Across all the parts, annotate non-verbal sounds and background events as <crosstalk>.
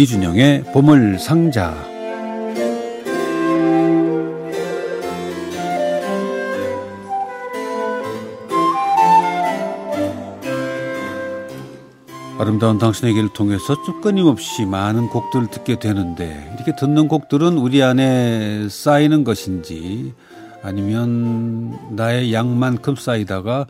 이준영의 보물상자. 아름다운 당신에게를 통해서 쭉 끊임없이 많은 곡들을 듣게 되는데 이렇게 듣는 곡들은 우리 안에 쌓이는 것인지 아니면 나의 양만큼 쌓이다가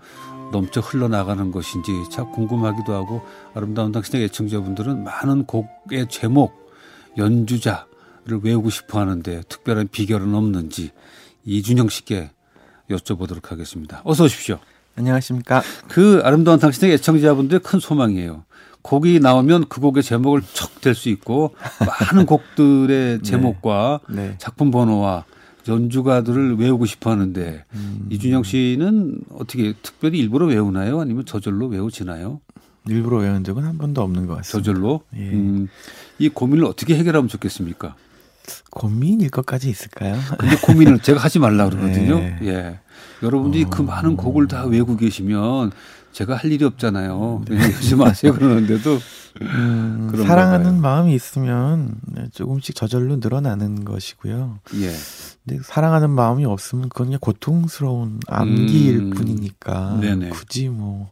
넘쳐 흘러나가는 것인지 참 궁금하기도 하고 아름다운 당신의 애청자분들은 많은 곡의 제목, 연주자를 외우고 싶어 하는데 특별한 비결은 없는지 이준영 씨께 여쭤보도록 하겠습니다. 어서 오십시오. 안녕하십니까. 그 아름다운 당신의 애청자분들의 큰 소망이에요. 곡이 나오면 그 곡의 제목을 척댈수 있고 많은 곡들의 <laughs> 네. 제목과 네. 네. 작품 번호와 연주가들을 외우고 싶어 하는데 음. 이준영 씨는 어떻게 특별히 일부러 외우나요? 아니면 저절로 외우지나요? 일부러 외운 적은 한 번도 없는 것 같습니다. 저절로? 예. 음, 이 고민을 어떻게 해결하면 좋겠습니까? 고민일 것까지 있을까요? 근데 고민을 제가 하지 말라 그러거든요. <laughs> 네. 예. 여러분들이 어. 그 많은 곡을 다 외우고 계시면 제가 할 일이 없잖아요. 네. 요즘 마세요 그러는데도 음, 사랑하는 봐요. 마음이 있으면 조금씩 저절로 늘어나는 것이고요. 예. 근데 사랑하는 마음이 없으면 그건 그냥 고통스러운 암기일 음, 뿐이니까 네네. 굳이 뭐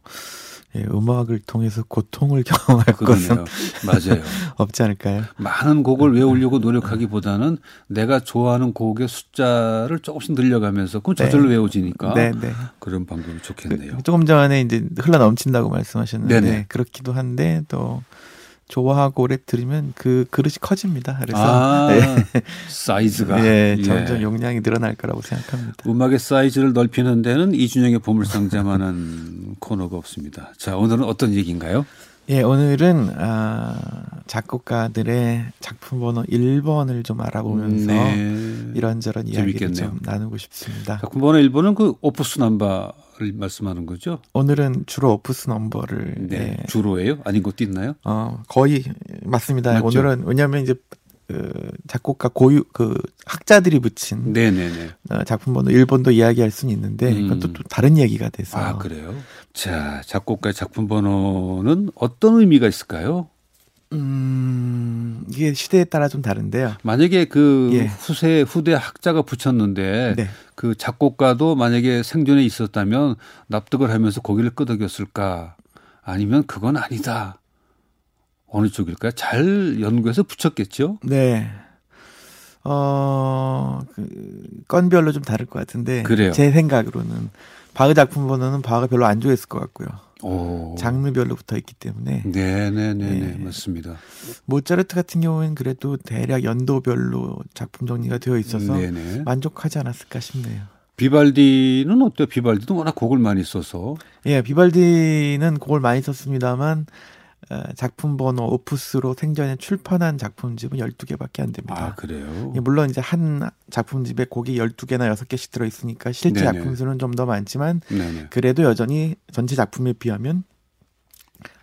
예, 음악을 통해서 고통을 <laughs> 경험할 그러네요. 것은 맞아요. <laughs> 없지 않을까요? 많은 곡을 외우려고 노력하기보다는 내가 좋아하는 곡의 숫자를 조금씩 늘려가면서 그건 저절로 네. 외워지니까 네, 네. 그런 방법이 좋겠네요. 그, 조금 전에 이제 흘러 넘친다고 말씀하셨는데. 그렇기도 한데 또 좋아하고 오래 들으면 그 그릇이 커집니다. 그래서 아, 네. 사이즈가 예, 점점 예. 용량이 늘어날 거라고 생각합니다. 음악의 사이즈를 넓히는 데는 이준영의 보물상자만한 <laughs> 코너가 없습니다. 자, 오늘은 어떤 얘기인가요? 예, 오늘은 아, 작곡가들의 작품 번호 1번을 좀 알아보면서 네. 이런저런 이야기를 재밌겠네요. 좀 나누고 싶습니다. 작품 번호 1번은 그 오프스 넘버 를 말씀하는 거죠? 오늘은 주로 오프스 넘버를 네. 네. 주로예요? 아닌 것도 있나요? 어 거의 맞습니다. 맞죠? 오늘은 왜냐하면 이제 그 작곡가 고유 그 학자들이 붙인 네네네. 어, 작품 번호 1번도 이야기할 수는 있는데 음. 그것도 또 다른 얘기가 돼서 아 그래요? 자 작곡가의 작품 번호는 어떤 의미가 있을까요? 음, 이게 시대에 따라 좀 다른데요. 만약에 그 예. 후세 후대 학자가 붙였는데 네. 그 작곡가도 만약에 생존에 있었다면 납득을 하면서 고기를 끄덕였을까? 아니면 그건 아니다. 어느 쪽일까요? 잘 연구해서 붙였겠죠? 네. 어, 그 건별로 좀 다를 것 같은데. 그래요. 제 생각으로는 바흐 작품 번호는 바흐가 별로 안 좋아했을 것 같고요. 오. 장르별로 붙어 있기 때문에. 네네네 네. 맞습니다. 모차르트 같은 경우에는 그래도 대략 연도별로 작품 정리가 되어 있어서 네네. 만족하지 않았을까 싶네요. 비발디는 어때요? 비발디도 워낙 곡을 많이 써서. 예, 비발디는 곡을 많이 썼습니다만 어, 작품 번호 오프스로 생전에 출판한 작품집은 12개밖에 안 됩니다. 아, 그래요? 예, 물론 이제 한 작품집에 곡이 12개나 6개씩 들어 있으니까 실제 네네. 작품 수는 좀 더 많지만 네네. 그래도 여전히 전체 작품에 비하면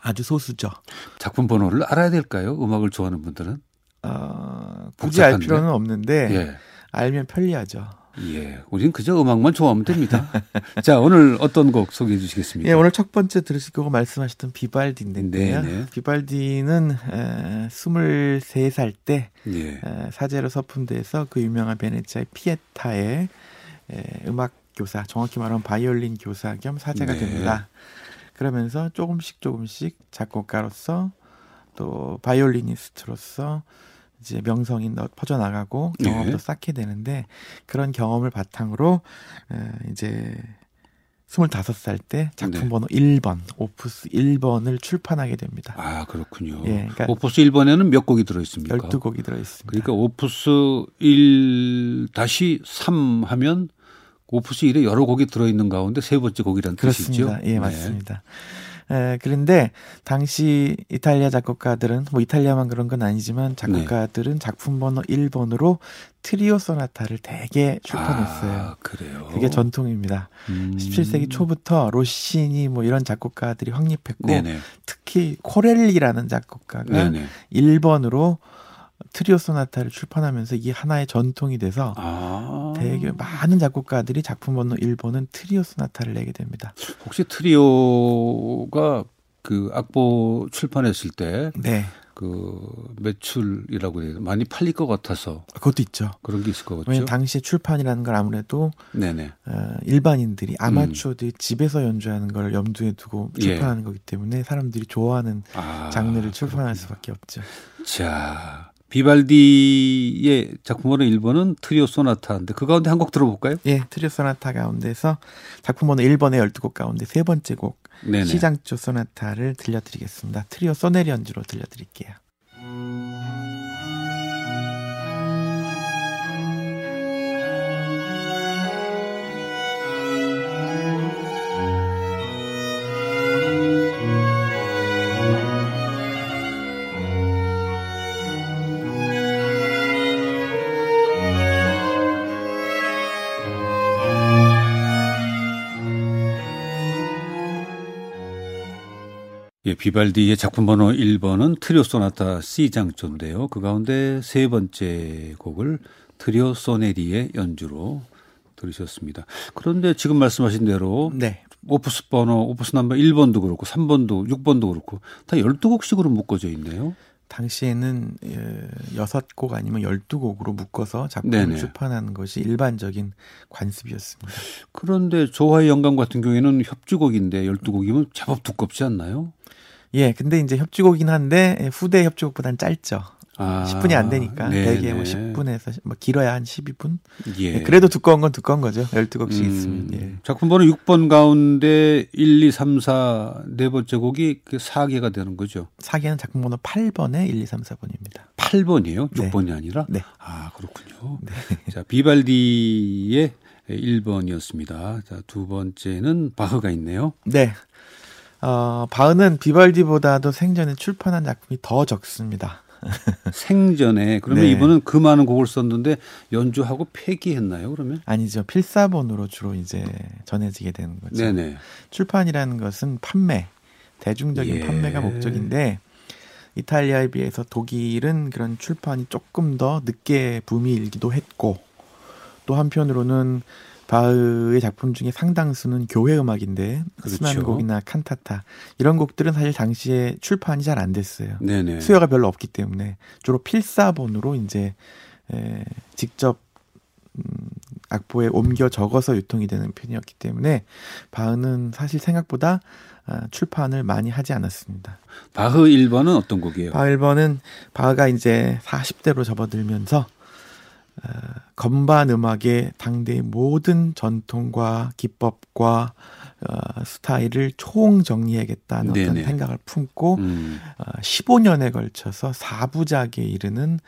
아주 소수죠. 작품 번호를 알아야 될까요? 음악을 좋아하는 분들은? 어, 굳이 복잡한데? 알 필요는 없는데 예. 알면 편리하죠. 예, 우리는 그저 음악만 좋아하면 됩니다. <laughs> 자, 오늘 어떤 곡 소개해 주시겠습니까? 예, 오늘 첫 번째 들으실 거고 말씀하셨던 비발디인데요. 네네. 비발디는 에, 23살 때 예. 에, 사제로 서품대에서 그 유명한 베네치아의 피에타의 에, 음악 교사, 정확히 말하면 바이올린 교사 겸 사제가 네. 됩니다. 그러면서 조금씩 조금씩 작곡가로서 또 바이올리니스트로서 이제 명성이 퍼져나가고 경험도 네. 쌓게 되는데 그런 경험을 바탕으로 어, 이제 25살 때 작품 네. 번호 1번, 오프스 1번을 출판하게 됩니다. 아, 그렇군요. 예, 그러니까 오프스 1번에는 몇 곡이 들어 있습니까? 12곡이 들어 있습니다. 그러니까 오프스 1 다시 3 하면 오프스 1에 여러 곡이 들어 있는 가운데 세 번째 곡이라는 그렇습니다. 뜻이죠. 예, 맞습니다. 네. 에, 그런데 당시 이탈리아 작곡가들은 뭐 이탈리아만 그런 건 아니지만 작곡가들은 네. 작품 번호 1번으로 트리오 소나타를 대개 출판했어요. 아, 그래요. 그게 전통입니다. 음. 17세기 초부터 로시니 뭐 이런 작곡가들이 확립했고 네네. 특히 코렐리라는 작곡가가 네네. 1번으로 트리오 소나타를 출판하면서 이게 하나의 전통이 돼서 아. 되게 많은 작곡가들이 작품 번호 1번은 트리오 소나타를 내게 됩니다. 혹시 트리오가 그 악보 출판했을 때 네. 그 매출이라고 해야 많이 팔릴 것 같아서 그것도 있죠. 그런 게 있을 것 같죠. 당시에 출판이라는 걸 아무래도 네네. 어, 일반인들이 음. 아마추어들이 음. 집에서 연주하는 걸 염두에 두고 예. 출판하는 예. 거기 때문에 사람들이 좋아하는 아, 장르를 출판할 그렇군요. 수밖에 없죠. 자, 비발디의 작품번호 1번은 트리오 소나타인데 그 가운데 한 곡 들어볼까요? 예, 트리오 소나타 가운데서 작품번호 1번의 12곡 가운데 세 번째 곡 네네. 시장조 소나타를 들려드리겠습니다. 트리오 소네리 연주로 들려드릴게요. 비발디의 작품 번호 1번은 트리오 소나타 C 장조인데요. 그 가운데 세 번째 곡을 트리오 소네리의 연주로 들으셨습니다. 그런데 지금 말씀하신 대로 네. opus 번호, opus number 1번도 그렇고 3번도 6번도 그렇고 다 12곡씩으로 묶어져 있네요. 당시에는 예, 여섯 곡 아니면 열두 곡으로 묶어서 작품을 네네. 출판하는 것이 일반적인 관습이었습니다. 그런데 조화의 영감 같은 경우에는 협주곡인데 열두 곡이면 제법 두껍지 않나요? 예, 근데 이제 협주곡이긴 한데 후대 협주곡보다는 짧죠. 아, 10분이 안 되니까 네네. 대개 뭐 10분에서 뭐 길어야 한 12분. 예. 예. 그래도 두꺼운 건 두꺼운 거죠. 12곡씩 음, 있으면. 예. 작품 번호 6번 가운데 1, 2, 3, 4 네 번째 곡이 그 4개가 되는 거죠. 4개는 작품 번호 8번에 1, 2, 3, 4번입니다. 8번이에요? 6번이 네. 아니라? 네. 아, 그렇군요. 네. <laughs> 자, 비발디의 1번이었습니다. 자, 두 번째는 바흐가 있네요. 네. 어, 바흐는 비발디보다도 생전에 출판한 작품이 더 적습니다. <laughs> 생전에 그러면 네. 이분은 그 많은 곡을 썼는데 연주하고 폐기했나요? 그러면 아니죠 필사본으로 주로 이제 전해지게 되는 거죠. 네네. 출판이라는 것은 판매 대중적인 예. 판매가 목적인데 이탈리아에 비해서 독일은 그런 출판이 조금 더 늦게 붐이 일기도 했고 또 한편으로는 바흐의 작품 중에 상당수는 교회 음악인데 그렇죠. 순환곡이나 칸타타 이런 곡들은 사실 당시에 출판이 잘 안 됐어요. 네네. 수요가 별로 없기 때문에 주로 필사본으로 이제 에, 직접 음, 악보에 옮겨 적어서 유통이 되는 편이었기 때문에 바흐는 사실 생각보다 아, 출판을 많이 하지 않았습니다. 바흐 1번은 어떤 곡이에요? 바흐 1번은 바흐가 이제 40대로 접어들면서 어, 건반 음악의 당대의 모든 전통과 기법과 어, 스타일을 총 정리해야겠다는 네네. 어떤 생각을 품고 음. 어, 15년에 걸쳐서 4부작에 이르는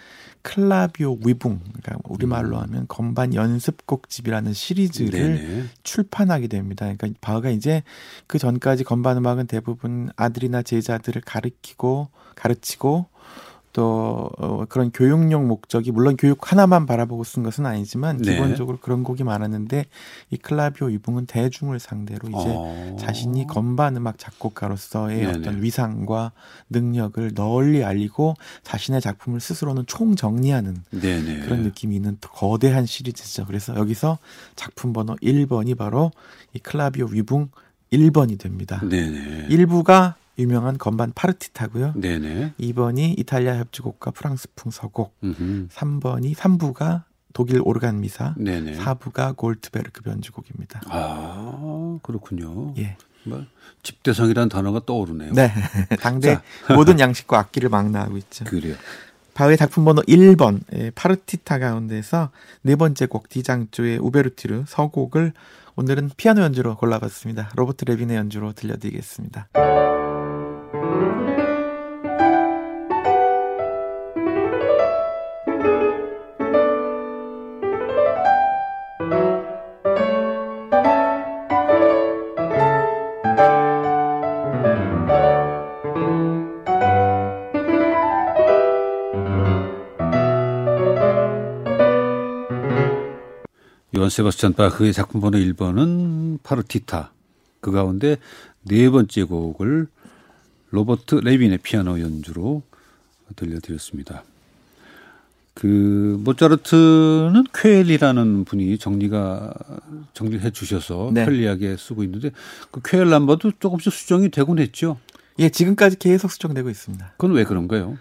클라비오 위붕, 그러니까 우리말로 음. 하면 건반 연습곡집이라는 시리즈를 네네. 출판하게 됩니다. 그러니까 바흐가 이제 그 전까지 건반 음악은 대부분 아들이나 제자들을 가르치고 가르치고 또 어, 그런 교육용 목적이 물론 교육 하나만 바라보고 쓴 것은 아니지만 네. 기본적으로 그런 곡이 많았는데 이 클라비오 이붕은 대중을 상대로 이제 어. 자신이 건반 음악 작곡가로서의 네네. 어떤 위상과 능력을 널리 알리고 자신의 작품을 스스로는 총 정리하는 네네. 그런 느낌이 있는 거대한 시리즈죠. 그래서 여기서 작품 번호 1번이 바로 이 클라비오 위붕 1번이 됩니다. 네네. 1부가 유명한 건반 파르티타고요. 네네. 2번이 이탈리아 협주곡과 프랑스 풍 서곡. 음흠. 3번이 3부가 독일 오르간 미사. 네네. 4부가 골트베르크 변주곡입니다. 아, 그렇군요. 예. 뭐 집대성이라는 단어가 떠오르네요. 네. <laughs> 당대 <laughs> 모든 양식과 악기를 망라하고 있죠. 그래요. 바흐의 작품 번호 1번 예, 파르티타 가운데서 네 번째 곡 디장조의 우베르티르 서곡을 오늘은 피아노 연주로 골라봤습니다. 로버트 레빈의 연주로 들려드리겠습니다. 세바스찬 바흐의 작품 번호 1번은 파르티타. 그 가운데 네 번째 곡을 로버트 레빈의 피아노 연주로 들려드렸습니다. 그 모차르트는 쾌엘이라는 분이 정리가 정리해 주셔서 네. 편리하게 쓰고 있는데 그 쾌엘 남바도 조금씩 수정이 되곤 했죠. 예, 지금까지 계속 수정되고 있습니다. 그건 왜 그런가요?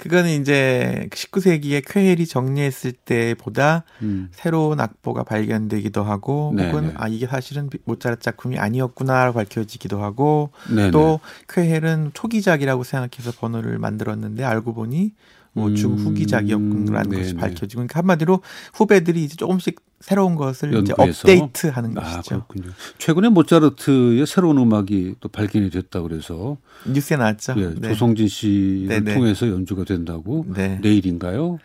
그거는 이제 19세기에 쾌헬이 정리했을 때보다 음. 새로운 악보가 발견되기도 하고 네네. 혹은 네. 아 이게 사실은 모차르트 작품이 아니었구나라고 밝혀지기도 하고 네네. 네. 또 쾌헬은 초기작이라고 생각해서 번호를 만들었는데 알고 보니 뭐 음, 중후기작이었구나라는 음, 것이 밝혀지고 그러니까 한마디로 후배들이 이제 조금씩 새로운 것을 이제 업데이트하는 아, 것이죠. 그렇군요. 최근에 모차르트의 새로운 음악이 또 발견이 됐다 그래서 뉴스에 나왔죠. 예, 네. 조성진 씨를 네네. 통해서 연주가 된다고 네. 내일인가요?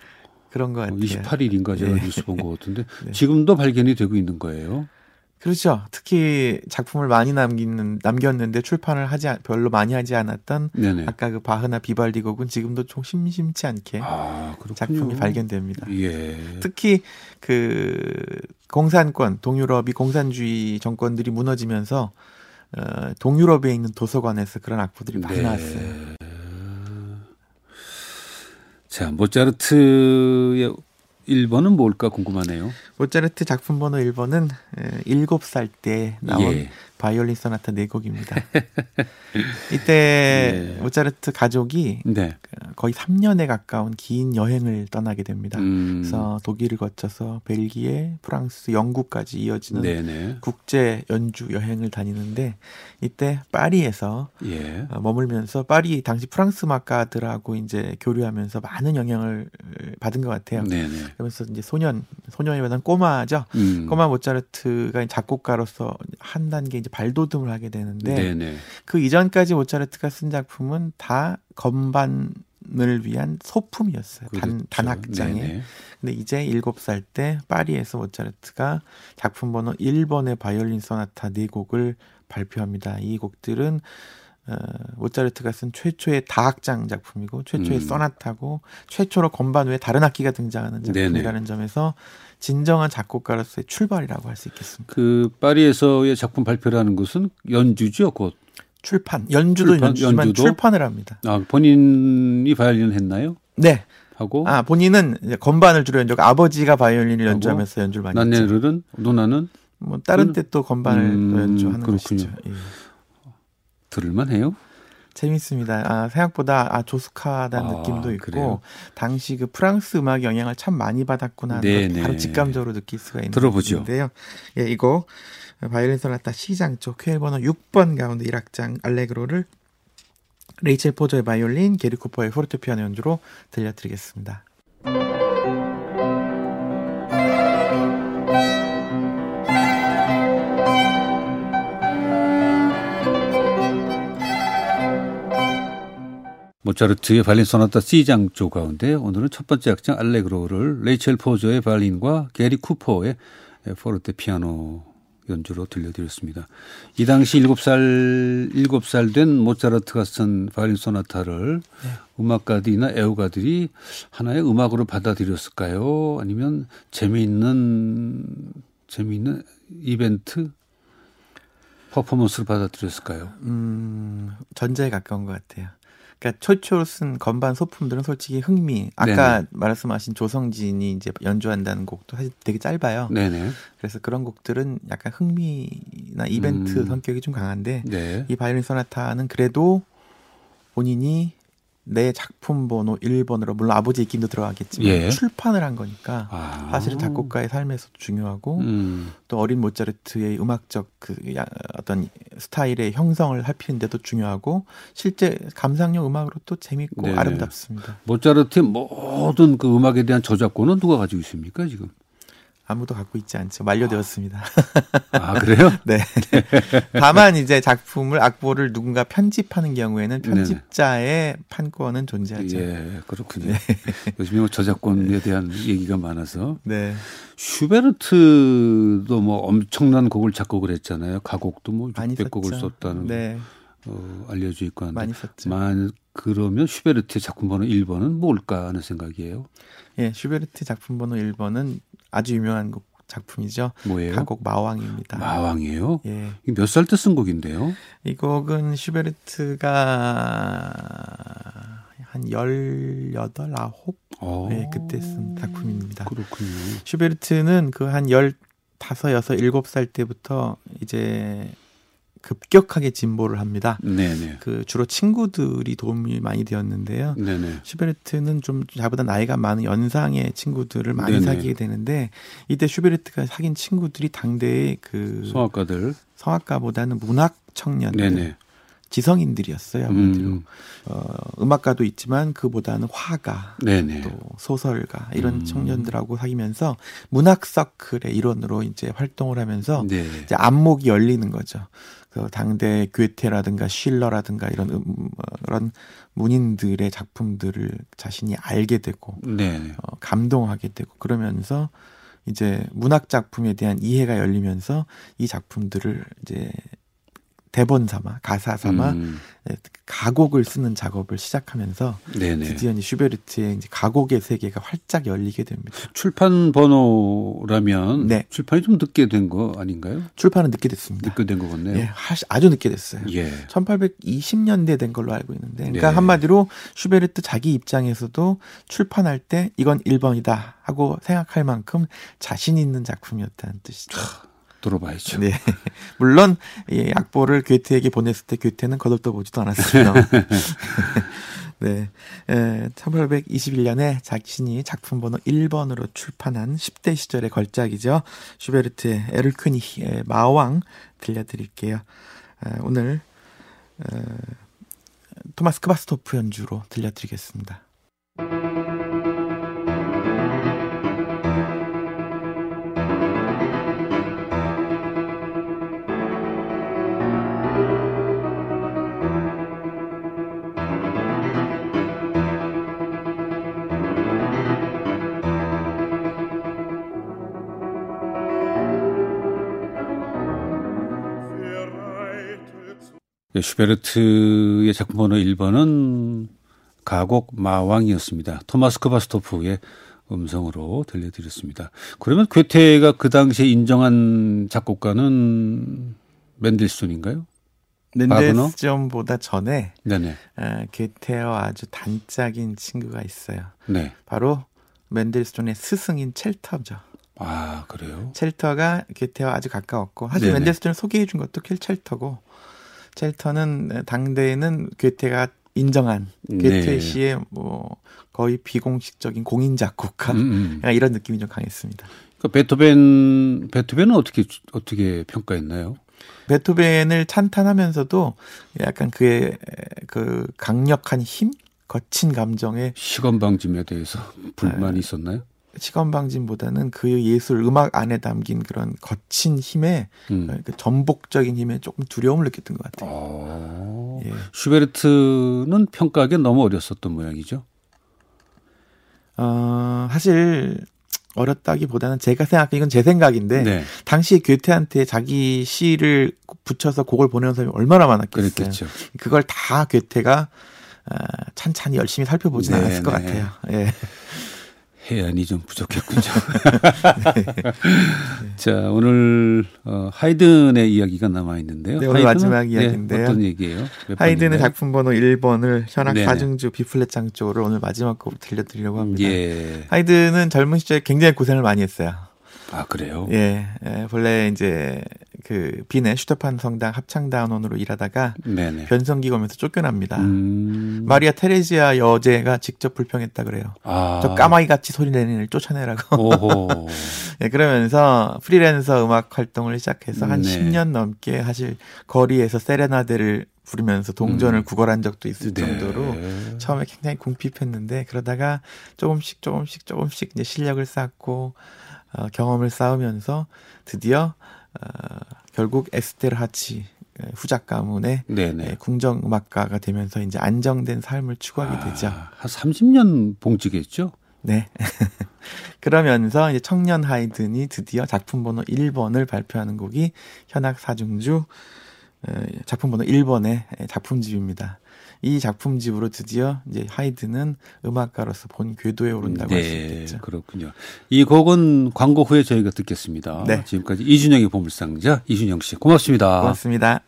그런 것 같아요. 28일인가 제가 네. 뉴스 본 것 같은데 <laughs> 네. 지금도 발견이 되고 있는 거예요. 그렇죠. 특히 작품을 많이 남기는 남겼는데 출판을 하지 별로 많이 하지 않았던 네네. 아까 그 바흐나 비발디 곡은 지금도 좀 심심치 않게 아, 작품이 발견됩니다. 예. 특히 그 공산권 동유럽이 공산주의 정권들이 무너지면서 어, 동유럽에 있는 도서관에서 그런 악보들이 많이 네. 나왔어요. 자, 모차르트의 1번은 뭘까 궁금하네요. 모차르트 작품 번호 1번은 7살 때 나온 예. 바이올린 소나타 네 곡입니다. <laughs> 이때 네. 모차르트 가족이 네. 거의 3년에 가까운 긴 여행을 떠나게 됩니다. 음. 그래서 독일을 거쳐서 벨기에, 프랑스, 영국까지 이어지는 네네. 국제 연주 여행을 다니는데 이때 파리에서 예. 어, 머물면서 파리 당시 프랑스 막가들하고 이제 교류하면서 많은 영향을 받은 것 같아요. 네네. 그러면서 이제 소년, 소년이보다는 꼬마죠. 음. 꼬마 모차르트가 작곡가로서 한 단계 이제 발돋움을 하게 되는데 네네. 그 이전까지 모차르트가 쓴 작품은 다 건반을 위한 소품이었어요. 그렇죠. 단, 단악장에. 네네. 근데 이제 7살 때 파리에서 모차르트가 작품 번호 1번의 바이올린 소나타 4곡을 발표합니다. 이 곡들은 어, 모차르트가 쓴 최초의 다악장 작품이고 최초의 음. 소나타고 최초로 건반 외에 다른 악기가 등장하는 작품이라는 네네. 점에서 진정한 작곡가로서의 출발이라고 할 수 있겠습니다. 그 파리에서의 작품 발표라는 것은 연주죠, 곧. 출판. 연주도 출판, 연주지만 연주도? 출판을 합니다. 아, 본인이 바이올린 했나요? 네. 하고 아, 본인은 건반을 주로 연주하고 아버지가 바이올린을 연주하면서 연주를 많이 했죠. 난네르는 누나는 뭐 다른 때 또 건반을 음, 연주하는 그렇군요. 것이죠. 예. 들을만 해요? 재밌습니다. 아, 생각보다 아, 조숙하다는 아, 느낌도 있고 그래요? 당시 그 프랑스 음악 영향을 참 많이 받았구나 네, 바로 네. 직감적으로 느낄 수가 있는 들어보죠. 인데요. 예, 이거 바이올린 소나타 쪽 쾨헬 번호 6번 가운데 1악장 알레그로를 레이첼 포저의 바이올린, 게리 쿠퍼의 포르테피아노 연주로 들려드리겠습니다. 모차르트의 발린 소나타 C장 조 가운데 오늘은 첫 번째 악장 알레그로를 레이첼 포저의 발린과 게리 쿠퍼의 포르테 피아노 연주로 들려드렸습니다. 이 당시 7살 7살 된 모차르트가 쓴 바이올린 소나타를 네. 음악가들이나 애호가들이 하나의 음악으로 받아들였을까요? 아니면 재미있는 재미있는 이벤트 퍼포먼스를 받아들였을까요? 음, 전자에 가까운 것 같아요. 그러니까 최초로 쓴 건반 소품들은 솔직히 흥미. 아까 네네. 말씀하신 조성진이 이제 연주한다는 곡도 사실 되게 짧아요. 네네. 그래서 그런 곡들은 약간 흥미나 이벤트 음. 성격이 좀 강한데 네. 이 바이올린 소나타는 그래도 본인이 내 작품 번호 1번으로 물론 아버지 의낌도 들어가겠지만 예. 출판을 한 거니까 아. 사실은 작곡가의 삶에서도 중요하고 음. 또 어린 모차르트의 음악적 그 어떤 스타일의 형성을 살피는데도 중요하고 실제 감상용 음악으로 또 재밌고 네네. 아름답습니다. 모차르트의 모든 그 음악에 대한 저작권은 누가 가지고 있습니까 지금? 아무도 갖고 있지 않죠. 만료되었습니다. 아, 그래요? <laughs> 네. 다만 이제 작품을 악보를 누군가 편집하는 경우에는 편집자의 네 판권은 존재하죠. 예, 그렇군요. 네. 요즘에 뭐 저작권에 대한 얘기가 많아서. 네. 슈베르트도 뭐 엄청난 곡을 작곡을 했잖아요. 가곡도 뭐 600곡을 썼다는 네. 어, 알려져 있고 한데. 많이 썼죠. 만 그러면 슈베르트의 작품 번호 1번은 뭘까 하는 생각이에요. 예, 슈베르트 작품 번호 1번은 아주 유명한 곡 작품이죠. 뭐예요? 가곡 마왕입니다. 마왕이에요? 예. 몇 살 때 쓴 곡인데요? 이 곡은 슈베르트가 한 18, 9? 오. 네, 그때 쓴 작품입니다. 그렇군요. 슈베르트는 그 한 15, 6, 7살 때부터 이제 급격하게 진보를 합니다. 네네. 그 주로 친구들이 도움이 많이 되었는데요. 네네. 슈베르트는 좀 자보다 나이가 많은 연상의 친구들을 많이 네네. 사귀게 되는데 이때 슈베르트가 사귄 친구들이 당대의 그 성악가들 성악가보다는 문학 청년들 네네. 지성인들이었어요. 음. 어, 음악가도 있지만 그보다는 화가 네네. 또 소설가 이런 음. 청년들하고 사귀면서 문학 서클의 일원으로 이제 활동을 하면서 네. 이제 안목이 열리는 거죠. 그 당대 괴테라든가 쉴러라든가 이런 음, 어, 그런 문인들의 작품들을 자신이 알게 되고 어, 감동하게 되고 그러면서 이제 문학 작품에 대한 이해가 열리면서 이 작품들을 이제 대본 삼아 가사 삼아 음. 네, 가곡을 쓰는 작업을 시작하면서 네네. 드디어 슈베르트의 이제 가곡의 세계가 활짝 열리게 됩니다. 출판 번호라면 네. 출판이 좀 늦게 된 거 아닌가요? 출판은 늦게 됐습니다. 늦게 된 거 같네요. 예, 아주 늦게 됐어요. 예. 1820년대에 된 걸로 알고 있는데, 그러니까 네. 한마디로 슈베르트 자기 입장에서도 출판할 때 이건 1번이다 하고 생각할 만큼 자신 있는 작품이었다는 뜻이죠. 들어봐야죠. 네. <laughs> 물론 이 악보를 괴테에게 보냈을 때 괴테는 거들떠 보지도 않았습니다. <laughs> 네. 에, 1821년에 자신이 작품 번호 1번으로 출판한 10대 시절의 걸작이죠. 슈베르트의 Erlkönig 마왕 들려드릴게요. 에, 오늘 에, 토마스 크바스토프 연주로 들려드리겠습니다. 슈베르트의 작품 번호 1번은 가곡 마왕이었습니다. 토마스 크바스토프의 음성으로 들려드렸습니다. 그러면 괴테가 그 당시에 인정한 작곡가는 맨델스존인가요? 맨델스존보다 전에 네네. 어, 괴테와 아주 단짝인 친구가 있어요. 네. 바로 맨델스존의 스승인 첼터죠. 아 그래요? 첼터가 괴테와 아주 가까웠고 사실 맨델스존을 소개해 준 것도 켈첼터고 첼터는 당대에는 괴테가 인정한 괴테 네. 씨의 뭐 거의 비공식적인 공인 작곡가 음, 음. 이런 느낌이 좀 강했습니다. 그 베토벤 베토벤은 어떻게 어떻게 평가했나요? 베토벤을 찬탄하면서도 약간 그의 그 강력한 힘, 거친 감정에 시건 방짐에 대해서 불만이 아, 있었나요? 시건방진보다는 그 예술 음악 안에 담긴 그런 거친 힘에 음. 그 전복적인 힘에 조금 두려움을 느꼈던 것 같아요. 어, 예. 슈베르트는 평가하기 너무 어렸었던 모양이죠. 어, 사실 어렸다기보다는 제가 생각해 이건 제 생각인데 네. 당시 괴테한테 자기 시를 붙여서 곡을 보내는 사람이 얼마나 많았겠어요. 그랬겠죠. 그걸 다 괴테가 어, 찬찬히 열심히 살펴보진 네, 않았을 것 네. 같아요. 예. 해안이 좀 부족했군요. <laughs> 네. 자, 오늘 어, 하이든의 이야기가 남아 있는데요. 네, 오늘 마지막 네, 이야기인데요. 네, 어떤 얘기예요? 하이든의 작품 번호 1번을 현악 사중주 비플랫 장조를 오늘 마지막 곡으로 들려드리려고 합니다. 예. 하이든은 젊은 시절에 굉장히 고생을 많이 했어요. 아, 그래요? 예. 예 본래 이제 그 비네 슈터판 성당 합창단원으로 일하다가 네네. 변성기 검에서 쫓겨납니다. 음... 마리아 테레지아 여제가 직접 불평했다 그래요. 아... 저 까마귀 같이 소리 내는 일 쫓아내라고. 예, <laughs> 그러면서 프리랜서 음악 활동을 시작해서 한 네. 10년 넘게 사실 거리에서 세레나데를 부르면서 동전을 음. 구걸한 적도 있을 네. 정도로 처음에 굉장히 궁핍했는데 그러다가 조금씩 조금씩 조금씩 이제 실력을 쌓고 어, 경험을 쌓으면서 드디어 어, 결국 에스테르 하치 후작 가문의 네네. 궁정 음악가가 되면서 이제 안정된 삶을 추구하게 아, 되죠. 한 30년 봉직했죠? 네. <laughs> 그러면서 이제 청년 하이든이 드디어 작품 번호 1번을 발표하는 곡이 현악 사중주 작품 번호 1번의 작품집입니다. 이 작품집으로 드디어 이제 하이드는 음악가로서 본 궤도에 오른다고 네, 할수 있겠죠. 그렇군요. 이 곡은 광고 후에 저희가 듣겠습니다. 네. 지금까지 이준영의 보물상자 이준영 씨 고맙습니다. 고맙습니다.